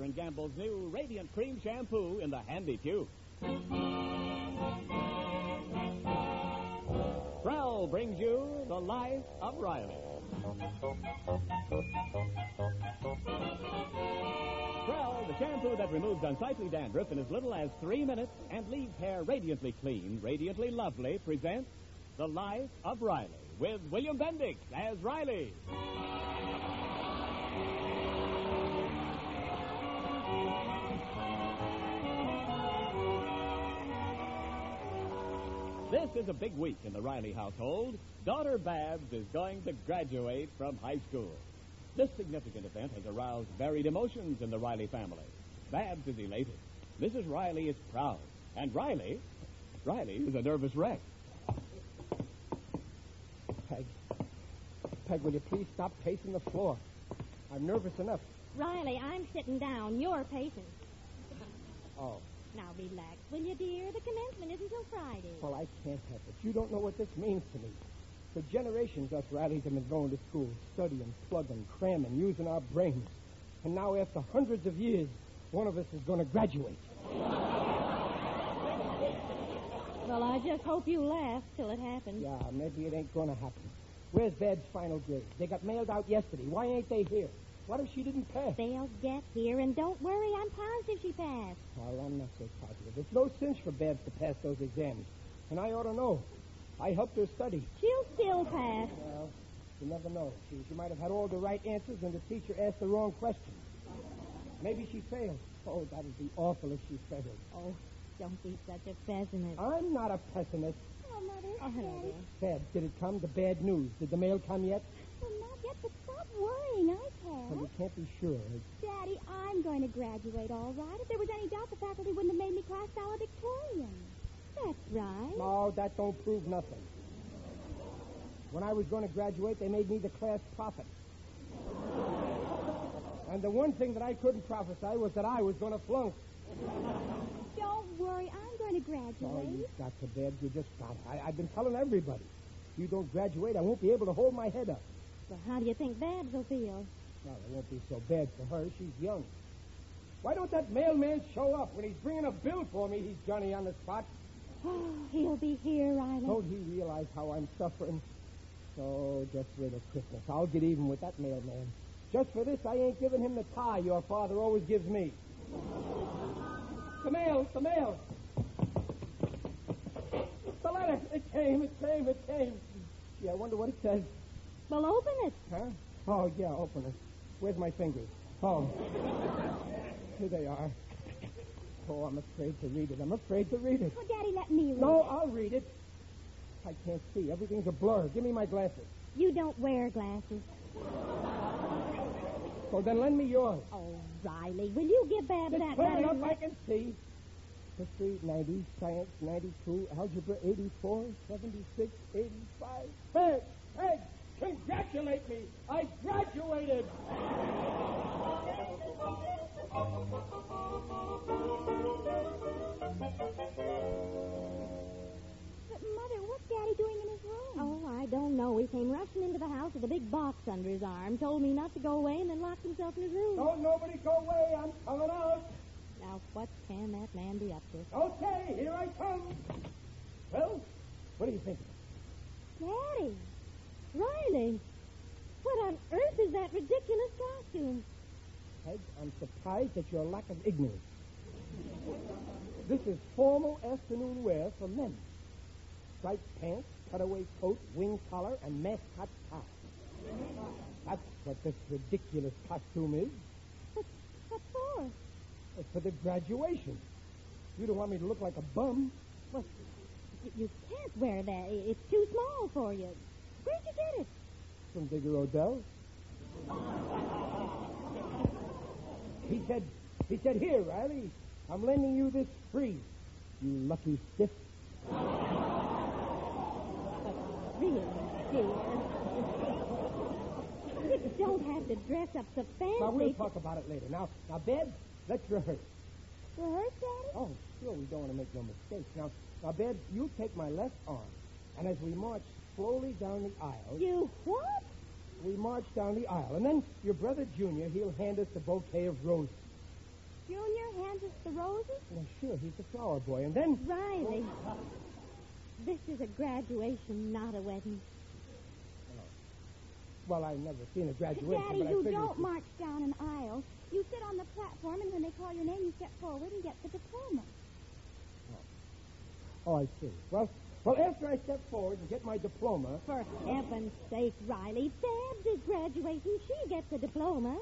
Procter & Gamble's new Radiant Cream Shampoo in the handy tube. Prell brings you the life of Riley. Prell, the shampoo that removes unsightly dandruff in as little as three minutes and leaves hair radiantly clean, radiantly lovely, presents the life of Riley with William Bendix as Riley. This is a big week in the Riley household. Daughter Babs is going to graduate from high school. This significant event has aroused varied emotions in the Riley family. Babs is elated. Mrs. Riley is proud. And Riley, Riley is a nervous wreck. Peg. Peg, will you please stop pacing the floor? I'm nervous enough. Riley, I'm sitting down. You're pacing. Oh, Now relax, will you, dear? The commencement isn't till Friday. well, I can't help it. You don't know what this means to me. For generations, us Rileys have been going to school, studying, plugging, cramming, using our brains. And now, after hundreds of years, one of us is going to graduate. Well, I just hope you laugh till it happens. Yeah, maybe it ain't going to happen. Where's Bab's final grade? They got mailed out yesterday. Why ain't they here? What if she didn't pass? They'll get here, and don't worry, I'm positive she passed. Well, I'm not so positive. It's no cinch for Babs to pass those exams. And I ought to know. I helped her study. She'll still pass. Well, you never know. She, she might have had all the right answers and the teacher asked the wrong question. Maybe she failed. Oh, that would be awful if she failed. Oh, don't be such a pessimist. I'm not a pessimist. Oh, Mother. Oh, hello, dear. Bad. Did it come? The bad news. Did the mail come yet? Well, not yet, but stop worrying. I Well, can. you can't be sure. Daddy, I'm going to graduate all right. If there was any doubt, the faculty wouldn't have made me class valedictorian. That's right. No, that don't prove nothing. When I was going to graduate, they made me the class prophet. And the one thing that I couldn't prophesy was that I was going to flunk. Don't worry. I'm going to graduate. Oh, you got to bed. You just got it. I, I've been telling everybody. If you don't graduate, I won't be able to hold my head up. Well, how do you think Babs will feel? Well, it won't be so bad for her. She's young. Why don't that mailman show up? When he's bringing a bill for me, he's Johnny on the spot. Oh, He'll be here, Riley. Don't he realize how I'm suffering? So just wait till Christmas. I'll get even with that mailman. Just for this, I ain't giving him the tie your father always gives me. The mail, the mail. The letter. It came, it came, it came. Yeah, I wonder what it says. Well, open it. Huh? Oh, yeah, open it. Where's my fingers? Oh. Here they are. Oh, I'm afraid to read it. I'm afraid to read it. Well, Daddy, let me read No, it. I'll read it. I can't see. Everything's a blur. Give me my glasses. You don't wear glasses. So then lend me yours. Oh, Riley, will you give Babs It's that clear letter? enough I can see. History 90, science 92, algebra 84, 76, 85. Hey, hey, congratulate me. I graduated. But, Mother, what's Daddy doing in his room? Oh, I don't know. He came rushing into the house with a big box under his arm, told me not to go away, and then locked himself in his room. Don't nobody go away. I'm coming out. Now, what can that man be up to? Okay, here I come. Well, what do you think? Daddy! Riley! What on earth is that ridiculous costume? Peg, I'm surprised at your lack of ignorance. This is formal afternoon wear for men. Striped pants, cutaway coat, wing collar, and mascot tie. That's what this ridiculous costume is. What, what for? It's for the graduation. You don't want me to look like a bum. Well, you can't wear that. It's too small for you. Where'd you get it? From Digger O'Dell. He said, he said, here, Riley, I'm lending you this free. You lucky stiff. Really, dear. You don't have to dress up so fancy. Now, we'll talk about it later. Now, now, Babs, let's rehearse. Rehearse, Daddy? Oh, sure, we don't want to make no mistakes. Now, now, Babs, you take my left arm, and as we march slowly down the aisle, You what? we march down the aisle, and then your brother Junior, he'll hand us the bouquet of roses. Junior hands us the roses? Well, sure, he's the flower boy, and then Riley. Oh. This is a graduation, not a wedding. Oh. Well, I've never seen a graduation, Daddy, but I you don't march down an aisle. You sit on the platform, and when they call your name, you step forward and get the diploma. Oh, I see. Well, well, after I step forward and get my diploma, For heaven's sake, Riley, Babs is graduating. She gets a diploma.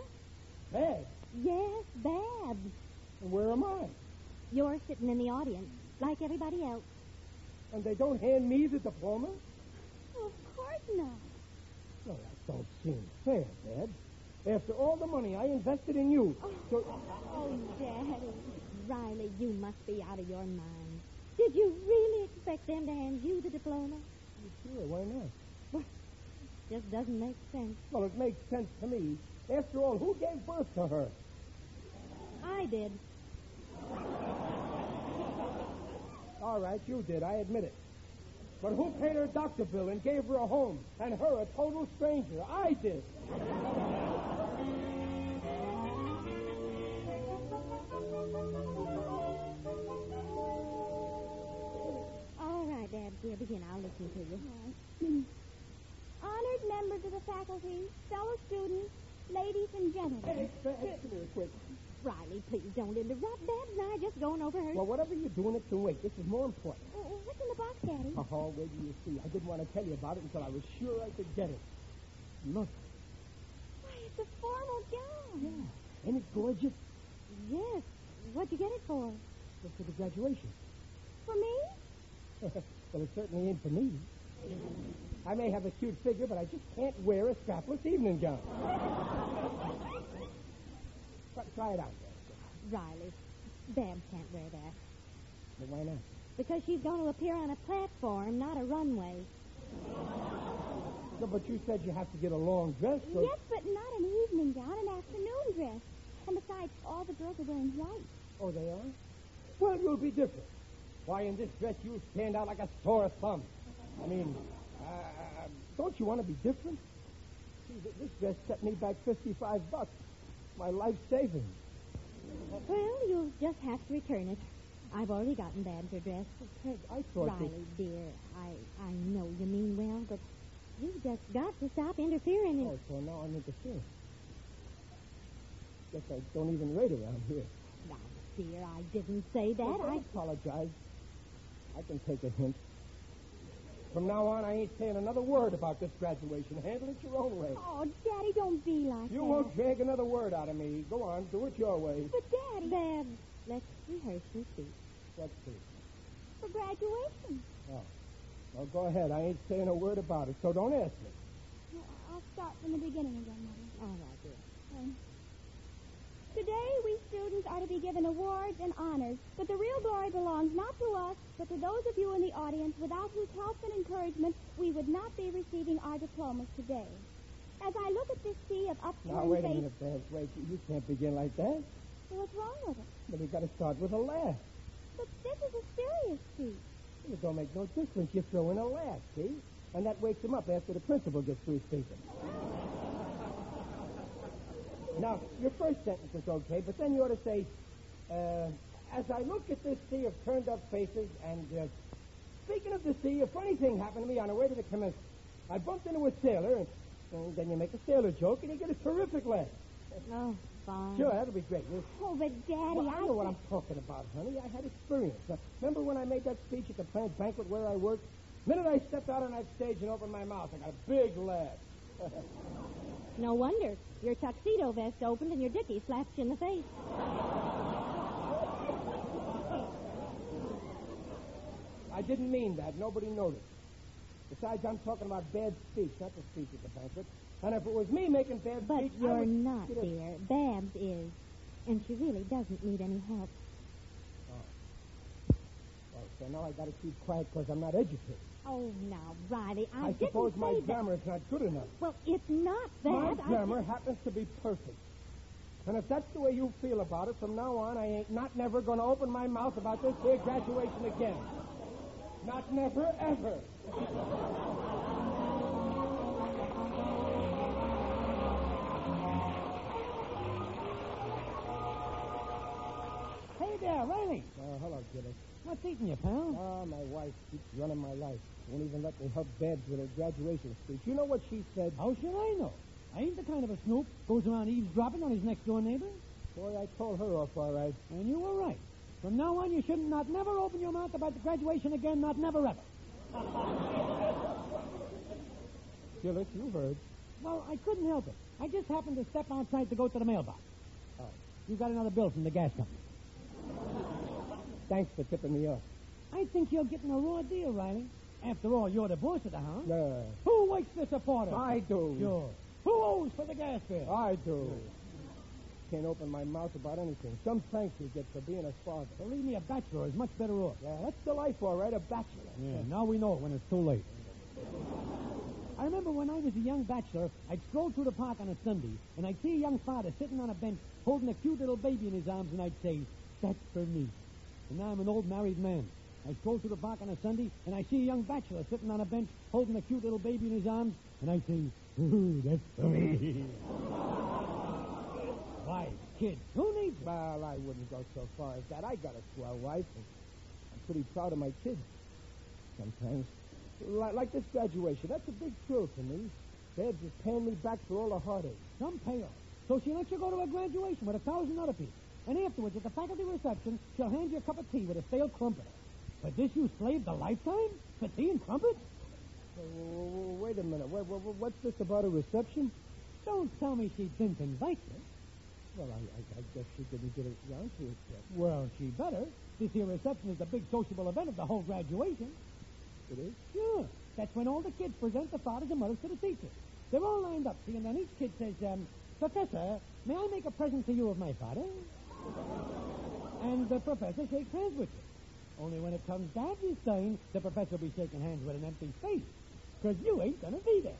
Babs, Yes, Babs. and where am I? You're sitting in the audience, like everybody else. And they don't hand me the diploma? Of course not. No, that don't seem fair, Babs. After all the money I invested in you, so Oh, Daddy. Riley, you must be out of your mind. Did you really expect them to hand you the diploma? sure, why not? Just doesn't make sense. Well, it makes sense to me. After all, who gave birth to her? I did. All right, you did. I admit it. But who paid her doctor bill and gave her a home, and her a total stranger? I did. Babs, dear. I'll listen to you. Hmm. Honored members of the faculty, fellow students, ladies and gentlemen. Hey, Babs, come here quick. Riley, please don't interrupt. Babs and I are just going over her. Well, whatever you're doing, it's can wait. This is more important. Oh, oh, What's in the box, Daddy? Oh, wait till you see. I didn't want to tell you about it until I was sure I could get it. Look, Why, it's a formal gown. Yeah. Ain't it gorgeous? Yes. What'd you get it for? Look for the graduation. For me? well, it certainly ain't for me. I may have a cute figure, but I just can't wear a strapless evening gown. Try, try it out. Riley, Babs can't wear that. But why not? Because she's going to appear on a platform, not a runway. No, but you said you have to get a long dress, so... Yes, but not an evening gown, an afternoon dress. And besides, all the girls are wearing white. Oh, they are? Well, you'll be different. Why, in this dress, you'll stand out like a sore thumb. I mean, uh, don't you want to be different? See, this dress set me back 55 bucks. My life savings. Well, you'll just have to return it. I've already gotten Babs dress. I thought Riley, that... dear, I, I know you mean well, but you've just got to stop interfering. Oh, so now I'm interfering. Guess I don't even rate around here. Now, dear, I didn't say that. Well, I don't apologize. I can take a hint. From now on, I ain't saying another word about this graduation. Handle it your own way. Oh, Daddy, don't be like that. You that. won't drag another word out of me. Go on, do it your way. But, Daddy, Babs, let's rehearse and see. Let's see. for graduation. Oh. Well, go ahead. I ain't saying a word about it, so don't ask me. Well, I'll start from the beginning again, Mother. All right, dear. Today, we students are to be given awards and honors, but the real glory belongs not to us, but to those of you in the audience without whose help and encouragement we would not be receiving our diplomas today. As I look at this sea of upturned Now, wait a minute, Babs. Wait. You, can't begin like that. well, what's wrong with it? But you got to start with a laugh. But this is a serious speech. It don't make no difference. You throw in a laugh, see? And that wakes him up after the principal gets through speaking. Oh, Now, your first sentence is okay, but then you ought to say, uh, as I look at this sea of turned up faces, and uh, speaking of the sea, a funny thing happened to me on the way to the commencement. I bumped into a sailor, and, and then you make a sailor joke, and you get a terrific laugh. Oh, fine. Sure, that'll be great. You- Oh, but Daddy, well, I know what I I'm talking about, honey. I had experience. Remember when I made that speech at the plant banquet where I worked? The minute I stepped out on that stage and opened my mouth, I got a big laugh. No wonder. Your tuxedo vest opened and your dickie slapped you in the face. I didn't mean that. Nobody noticed. Besides, I'm talking about bad speech, not the speech at the banquet. And if it was me making bad But speech, I you're would not, dear. Babs is. and she really doesn't need any help. So now I got to keep quiet because I'm not educated. Oh, now, Riley, I, I didn't suppose my that. grammar is not good enough. Well, it's not that. My I- grammar happens to be perfect. And if that's the way you feel about it, from now on, I ain't not never going to open my mouth about this here graduation again. Not never, ever. Riley. Oh, hello, Gillis. What's eating you, pal? Ah, my wife keeps running my life. Won't even let me hug Babs with her graduation speech. You know what she said? How should I know? I ain't the kind of a snoop goes around eavesdropping on his next door neighbor. Boy, I told her off all right. And you were right. From now on, you shouldn't not never open your mouth about the graduation again, not never ever. Gillis, you heard. Well, I couldn't help it. I just happened to step outside to go to the mailbox. Oh. You got another bill from the gas company. Thanks for tipping me off. I think you're getting a raw deal, Riley. After all, you're the boss of the house. No. Who wakes the supporter? I do. Sure. Who owes for the gas bill? I do. Can't open my mouth about anything. Some thanks you get for being a father. Believe me, a bachelor is much better off. Yeah, that's the life, all right, a bachelor. Yeah, now we know it when it's too late. I remember when I was a young bachelor, I'd stroll through the park on a Sunday, and I'd see a young father sitting on a bench holding a cute little baby in his arms, and I'd say, That's for me. And now I'm an old married man. I stroll through the park on a Sunday, and I see a young bachelor sitting on a bench holding a cute little baby in his arms, and I say, Ooh, that's for me. Wife, kids, who needs? Well, I wouldn't go so far as that. I got a swell wife, and I'm pretty proud of my kids. Sometimes. Like, like this graduation, that's a big thrill for me. Babs is paying me back for all the heartache. Some payoff. So she lets you go to a graduation with a thousand other people. And afterwards, at the faculty reception, she'll hand you a cup of tea with a stale crumpet. For this you slaved a lifetime? For tea and crumpets? So, w- w- wait a minute. Wait, wait, what's this about a reception? Don't tell me she didn't invite you. Well, I, I, I guess she didn't get around to it yet. Well, she better. This here reception is the big sociable event of the whole graduation. It is? Sure. That's when all the kids present their fathers and mothers to the teachers. They're all lined up, see, and then each kid says, um, Professor, may I make a present to you of my father? And the professor shakes hands with you. Only when it comes Daddy's time, the professor will be shaking hands with an empty face. Because you ain't going to be there.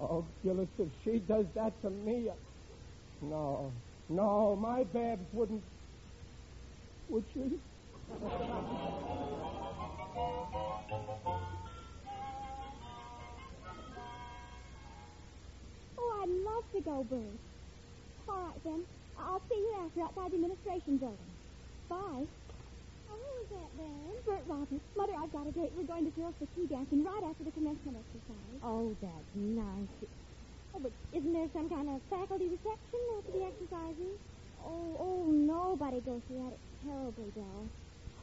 Oh, Gillis, if she does that to me, I... no, no, my Babs wouldn't. Would she? Oh, I'd love to go, Bruce. All right, then. I'll see you after outside the administration building. Bye. Oh, who is that, then? Bert Roberts. Mother, I've got a date. We're going to Girls for Tea Dancing right after the commencement exercise. Oh, that's nice. Oh, but isn't there some kind of faculty reception after the exercises? Oh, oh, nobody goes to that. It's terribly dull.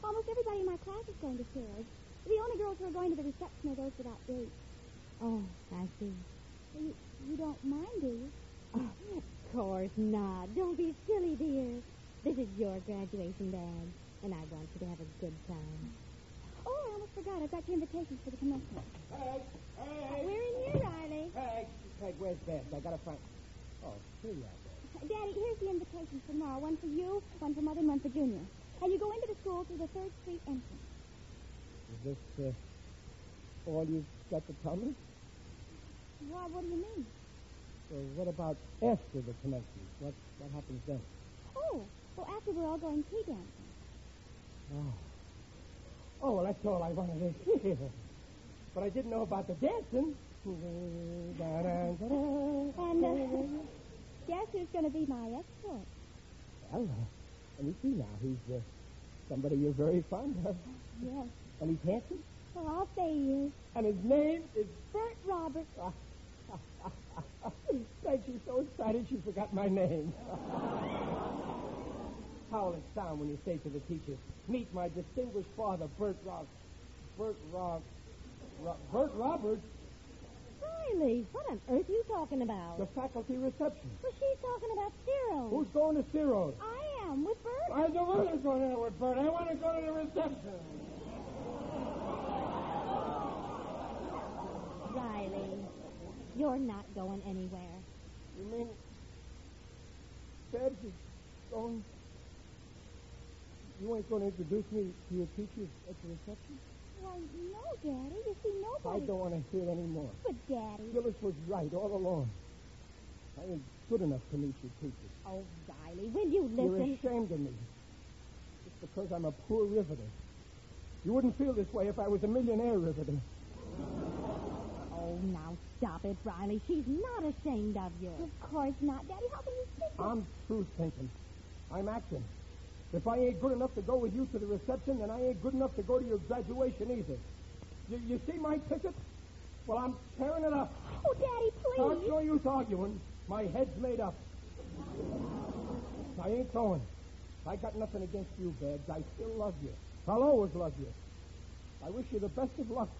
Almost everybody in my class is going to Ciro's. The only girls who are going to the reception are those without dates. Oh, I see. You, you don't mind, do you? Oh, course not. Don't be silly, dear. This is your graduation band, and I want you to have a good time. Oh, I almost forgot. I've got your invitations for the commencement. Peg! Peg! We're in here, Riley. Peg! Peg, where's Babs? I gotta find. Oh, here you are, Babs. Daddy, here's the invitations for tomorrow. One for you, one for Mother, and one for Junior. And you go into the school through the Third Street entrance. Is this uh, all you've got to tell me? Why, what do you mean? So what about after the commencement? What what happens then? Oh, well, after we're all going tea dancing. Oh. Oh, well, that's all I wanted to hear. But I didn't know about the dancing. And, uh, guess who's going to be my escort? Well, uh, let me see now. He's uh, somebody you're very fond of. Yes. And he's handsome. Well, I'll say he is. And his name is Bert Roberts. Thank you. So excited she forgot my name. How will it sound when you say to the teachers, "Meet my distinguished father, Bert Rock, Bert Rock, Ro- Bert Roberts, Riley, what on earth are you talking about? the faculty reception." Well, she's talking about Ciro's. Who's going to Ciro's? I am, with Bert. I don't want to go there with Bert. I want to go to the reception. Riley, you're not going anywhere. You mean Babs is going. You ain't going to introduce me to your teachers at the reception? Why, no, Daddy. You see, nobody. I don't want to hear any more. But, Daddy. Gillis was right all along. I ain't good enough to meet your teachers. Oh, Riley, will you listen? You're ashamed of me. Just because I'm a poor riveter. You wouldn't feel this way if I was a millionaire riveter. Oh, now stop it, Riley. She's not ashamed of you. Of course not, Daddy. How can you think that? I'm true thinking. I'm acting. If I ain't good enough to go with you to the reception, then I ain't good enough to go to your graduation either. You, you see my ticket? Well, I'm tearing it up. Oh, Daddy, There's please. no use arguing. My head's made up. I ain't going. I got nothing against you, Babs. I still love you. I'll always love you. I wish you the best of luck.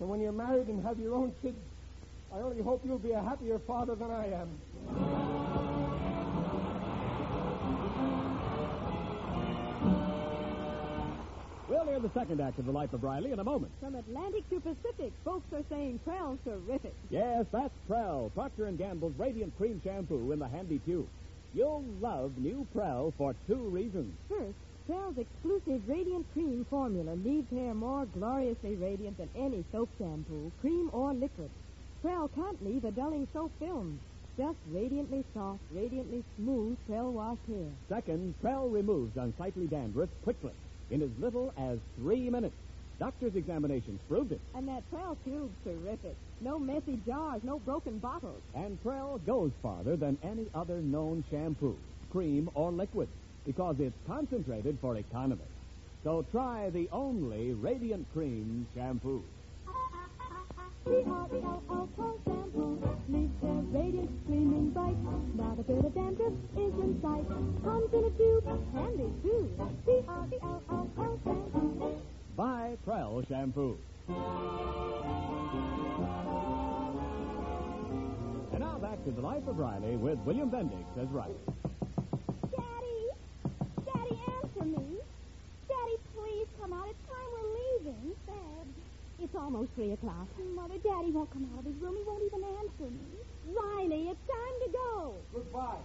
And when you're married and have your own kids, I only hope you'll be a happier father than I am. We'll hear the second act of The Life of Riley in a moment. From Atlantic to Pacific, folks are saying Prell's terrific. Yes, that's Prell, Procter & Gamble's Radiant Cream Shampoo in the handy tube. You'll love new Prell for two reasons. First, Prell's exclusive Radiant Cream formula leaves hair more gloriously radiant than any soap shampoo, cream or liquid. Prell can't leave a dulling soap film. Just radiantly soft, radiantly smooth Prell wash hair. Second, Prell removes unsightly dandruff quickly in as little as three minutes. Doctor's examinations proved it. And that Prell tube's terrific. No messy jars, no broken bottles. And Prell goes farther than any other known shampoo, cream, or liquid because it's concentrated for economy. So try the only Radiant Cream shampoo. Prell shampoo leaves radiant, gleaming bright. Not a bit of is in sight. Comes in a tube, handy too. Prell shampoo. Buy Prell shampoo. And now back to the life of Riley with William Bendix as Riley. Daddy! Daddy, answer me. Daddy, please come out. It's time we're leaving. Babs. It's almost three o'clock. Mother, Daddy won't come out of his room. He won't even answer me. Riley, it's time to go. Goodbye.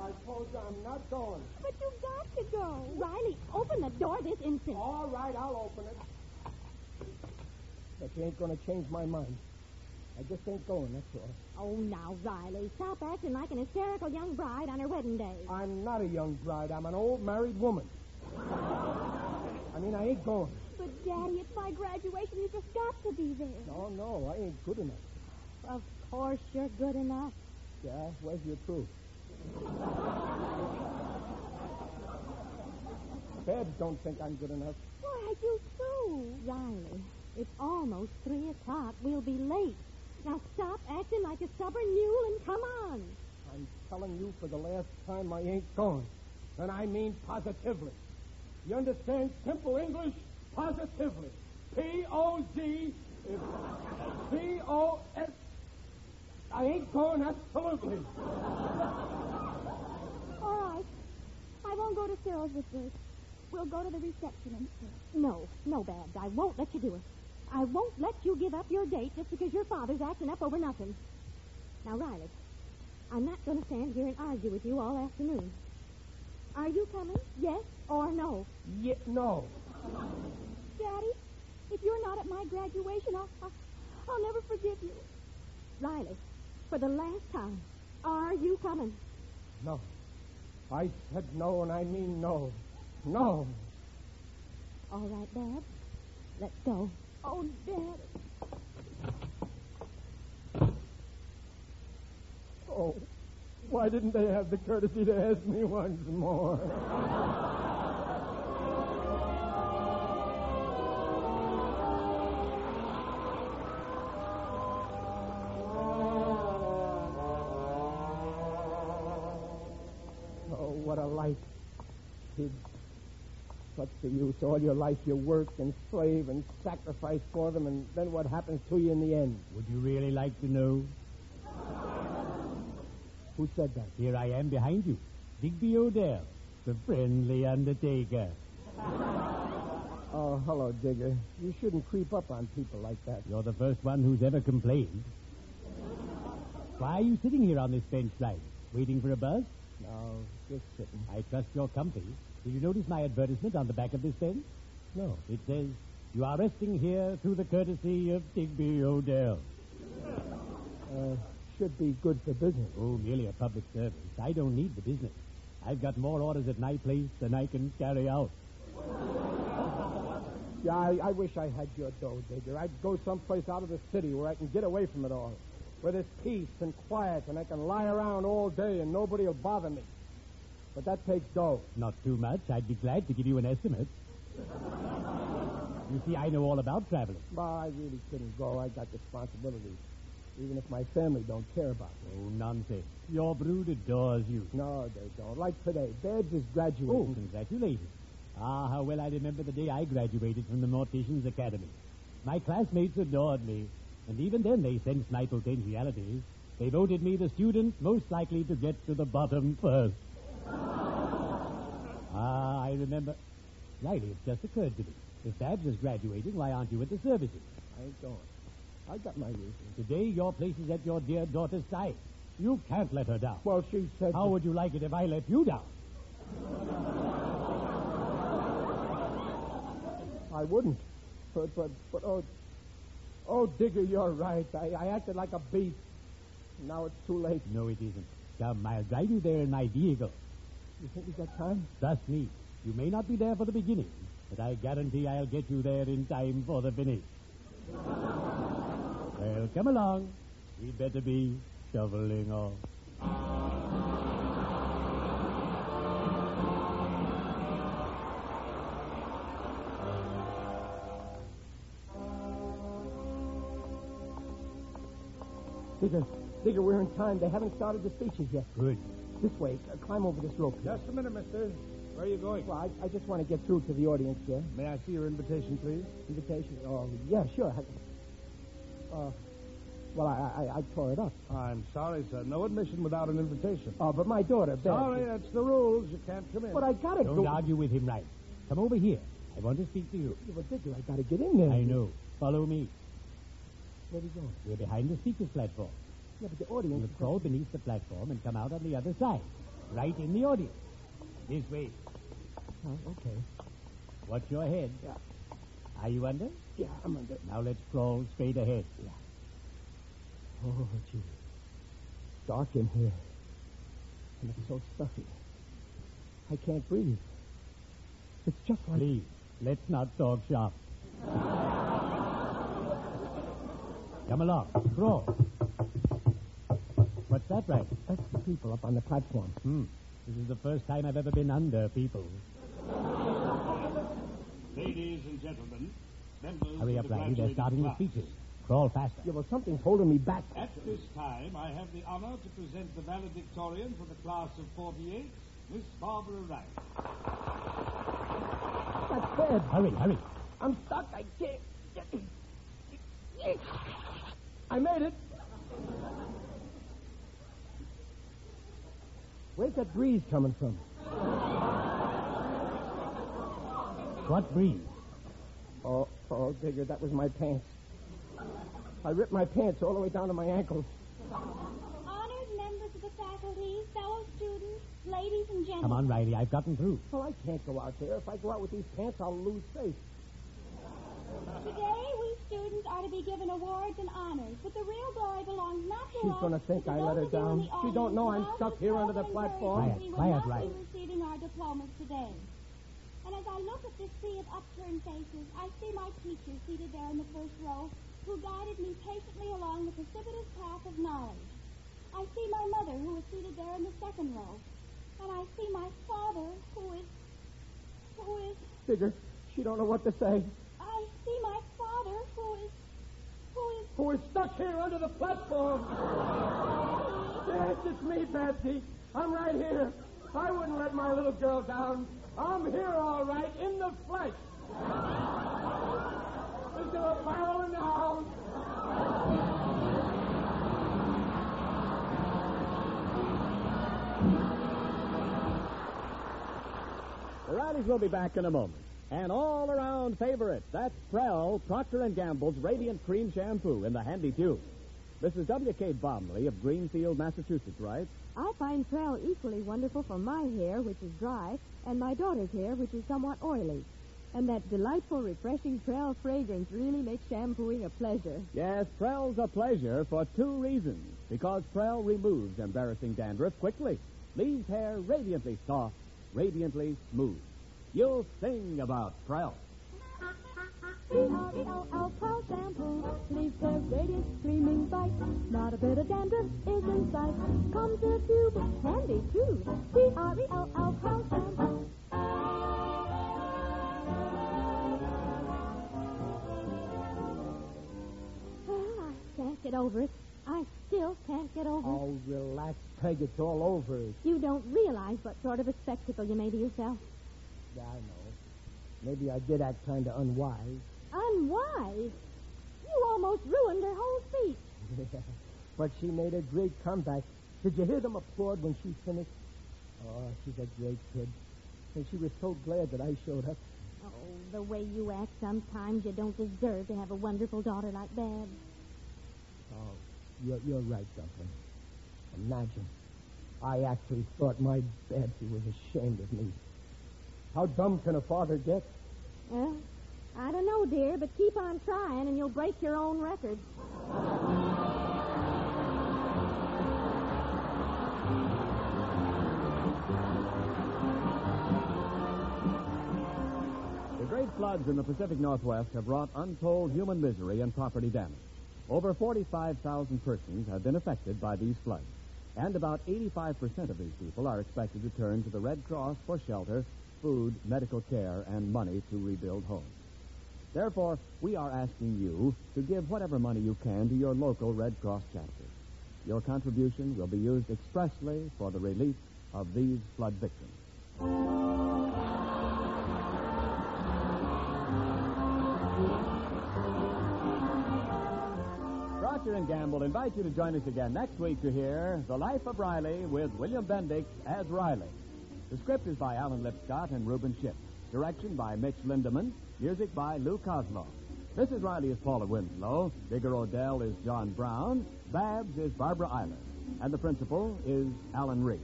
I told you I'm not going. But you've got to go. Riley, open the door this instant. All right, I'll open it. But you ain't going to change my mind. I just ain't going, that's all. Oh, now, Riley, stop acting like an hysterical young bride on her wedding day. I'm not a young bride. I'm an old married woman. I mean, I ain't going. But, Daddy, it's my graduation. You just got to be there. No, no, I ain't good enough. Of course you're good enough. Yeah, where's your proof? Babs don't think I'm good enough. Why, you too. Riley, it's almost three o'clock. We'll be late. Now stop acting like a stubborn mule and come on. I'm telling you for the last time I ain't going. And I mean positively. You understand simple English? Positively. P-O-Z is P-O-S. I ain't going absolutely. All right. I won't go to Ciro's with Bruce. We'll go to the reception instead. No, no, Babs. I won't let you do it. I won't let you give up your date just because your father's acting up over nothing. Now, Riley, I'm not going to stand here and argue with you all afternoon. Are you coming? Yes or no? Yeah, no. Daddy, if you're not at my graduation, I'll, I'll, I'll never forgive you. Riley, for the last time, are you coming? No. I said no, and I mean no. No. All right, Dad. Let's go. Oh, Daddy. Oh, why didn't they have the courtesy to ask me once more? What's the use? All your life you work and slave and sacrifice for them, and then what happens to you in the end? Would you really like to know? Who said that? Here I am behind you. Digby O'Dell, the friendly undertaker. Oh, hello, Digger. You shouldn't creep up on people like that. You're the first one who's ever complained. Why are you sitting here on this bench, Riley? Waiting for a bus? No, just sitting. I trust you're comfy. Did you notice my advertisement on the back of this bench? No. It says, You are resting here through the courtesy of Digby O'Dell. Uh, should be good for business. Oh, merely a public service. I don't need the business. I've got more orders at my place than I can carry out. Yeah, I, I wish I had your dough, Digger. I'd go someplace out of the city where I can get away from it all. Where there's peace and quiet and I can lie around all day and nobody will bother me. But that takes dough. Not too much. I'd be glad to give you an estimate. You see, I know all about traveling. Well, I really couldn't go. I got responsibilities. Even if my family don't care about me. Oh, nonsense. Your brood adores you. No, they don't. Like today, Babs is graduating. Oh, congratulations. Ah, how well I remember the day I graduated from the Mortician's Academy. My classmates adored me, and even then they sensed my potentialities. They voted me the student most likely to get to the bottom first. Ah, I remember. Riley, it just occurred to me. If Babs is graduating, why aren't you at the services? I ain't going. I got my reasons. Today, your place is at your dear daughter's side. You can't let her down. Well, she said. How would you like it if I let you down? I wouldn't. But, but, but, oh, oh, Digger, you're right. I, I acted like a beast. Now it's too late. No, it isn't. Come, I'll drive you there in my vehicle. You think we got time? Trust me. You may not be there for the beginning, but I guarantee I'll get you there in time for the finish. well, come along. We'd better be shoveling off. Digger, Digger, we're in time. They haven't started the speeches yet. Good. This way. Uh, climb over this rope. Just a minute, mister. Where are you going? Well, I, I just want to get through to the audience here. May I see your invitation, please? Invitation? Oh, yeah, sure. I, uh, well, I, I, I tore it up. I'm sorry, sir. No admission without an invitation. Oh, but my daughter, Beth. Sorry, that's the rules. You can't come in. But I gotta Don't go. argue with him, right? Come over here. I want to speak to you. Yeah, but Digger, I gotta get in there. I know. Follow me. Where are we going? We're behind the speaker's platform. Yeah, but the audience. You'll crawl beneath the platform and come out on the other side. Right in the audience. This way. Oh, okay. Watch your head. Yeah. Are you under? Yeah, I'm under. Now let's crawl straight ahead. Oh, gee. Dark in here. And it's so stuffy. I can't breathe. It's just like. Please, let's not talk shop. Come along. Crawl. What's that, right? That's the people up on the platform. Hmm. This is the first time I've ever been under people. Ladies and gentlemen, members Hurry of up, the Riley. They're graduating starting the class. speeches. Crawl faster. Yeah, well, something's holding me back. At this time, I have the honor to present the valedictorian for the class of 48, Miss Barbara Wright. That's bad. Hurry, hurry. I'm stuck. I can't. I made it. Where's that breeze coming from? What breeze? Oh, oh, Digger, that was my pants. I ripped my pants all the way down to my ankles. Honored members of the faculty, fellow students, ladies and gentlemen. Come on, Riley. I've gotten through. Well, I can't go out there. If I go out with these pants, I'll lose face. Today, we students are to be given awards and honors, but the real glory belongs not to She's us. gonna think I let her of you in down. She don't know I'm stuck here under the platform. encouragement We would Quiet, not quiet, be receiving our diplomas today. And as I look at this sea of upturned faces, I see my teacher seated there in the first row, who guided me patiently along the precipitous path of knowledge. I see my mother, who is seated there in the second row. And I see my father, who is, who is, Digger, she don't know what to say. I see my father, who is, who is, Who is stuck here under the platform? Yes, it's me, Patsy. I'm right here. I wouldn't let my little girl down. I'm here, all right, in the flesh. Is there a barrel in the house? The Rileys will be back in a moment. An all-around favorite. That's Prell, Procter & Gamble's Radiant Cream Shampoo in the handy tube. Mrs. W.K. Bomley of Greenfield, Massachusetts right? I find Prell equally wonderful for my hair, which is dry, and my daughter's hair, which is somewhat oily. And that delightful, refreshing Prell fragrance really makes shampooing a pleasure. Yes, Prell's a pleasure for two reasons. Because Prell removes embarrassing dandruff quickly, leaves hair radiantly soft, radiantly smooth. You'll sing about Prell. P-R-E-L-L Prell shampoo leaves their radiant, gleaming bright. Not a bit of dandruff is in sight. Comes in a tube, handy too. P-R-E-L-L Prell shampoo. Oh, I can't get over it. I still can't get over it. Oh, relax, Peg. It's all over. You don't realize what sort of a spectacle you made of yourself. Yeah, I know. Maybe I did act kind of unwise. Unwise. You almost ruined her whole speech. but she made a great comeback. Did you hear them applaud when she finished? Oh, she's a great kid. And she was so glad that I showed up. Oh, the way you act sometimes, you don't deserve to have a wonderful daughter like Babs. Oh, you're, you're right, Dumpling. Imagine. I actually thought my Babsy was ashamed of me. How dumb can a father get? Well, I don't know, dear, but keep on trying and you'll break your own record. The great floods in the Pacific Northwest have wrought untold human misery and property damage. Over 45,000 persons have been affected by these floods, and about 85% of these people are expected to turn to the Red Cross for shelter, food, medical care, and money to rebuild homes. Therefore, we are asking you to give whatever money you can to your local Red Cross chapter. Your contribution will be used expressly for the relief of these flood victims. Procter and Gamble invite you to join us again next week to hear The Life of Riley with William Bendix as Riley. The script is by Alan Lipscott and Reuben Ship. Direction by Mitch Lindeman. Music by Lou Kozloff. Mrs. Riley is Paula Winslow. Digger O'Dell is John Brown. Babs is Barbara Eiler. And the principal is Alan Reed.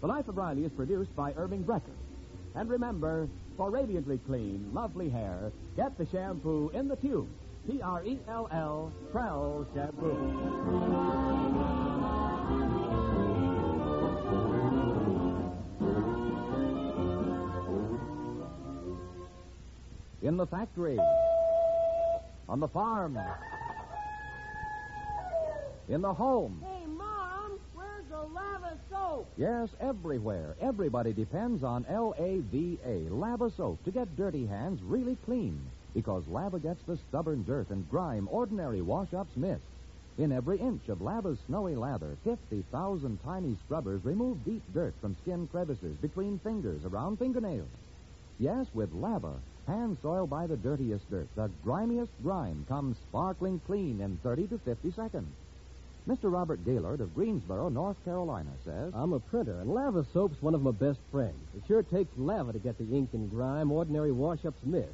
The Life of Riley is produced by Irving Brecker. And remember, for radiantly clean, lovely hair, get the shampoo in the tube. P-R-E-L-L, Prell Shampoo. In the factory. On the farm. In the home. Hey, Mom, where's the lava soap? Yes, everywhere. Everybody depends on L-A-V-A, Lava Soap, to get dirty hands really clean. Because Lava gets the stubborn dirt and grime ordinary wash-ups miss. In every inch of Lava's snowy lather, 50,000 tiny scrubbers remove deep dirt from skin crevices, between fingers, around fingernails. Yes, with Lava, hands soiled by the dirtiest dirt, the grimiest grime comes sparkling clean in 30 to 50 seconds. Mr. Robert Gaylord of Greensboro, North Carolina says, I'm a printer, and lava soap's one of my best friends. It sure takes lava to get the ink and grime ordinary wash-ups miss.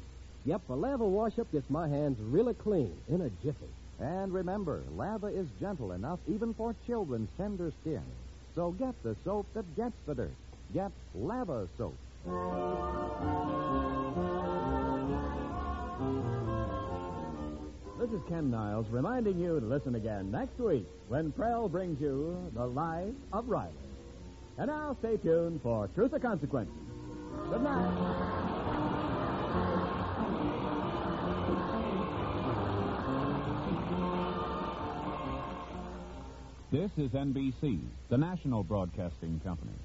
Yep, a lava wash-up gets my hands really clean in a jiffy. And remember, lava is gentle enough even for children's tender skin. So get the soap that gets the dirt. Get lava soap. This is Ken Niles reminding you to listen again next week when Prell brings you The Life of Riley. And now stay tuned for Truth or Consequences. Good night. This is NBC, the national broadcasting company.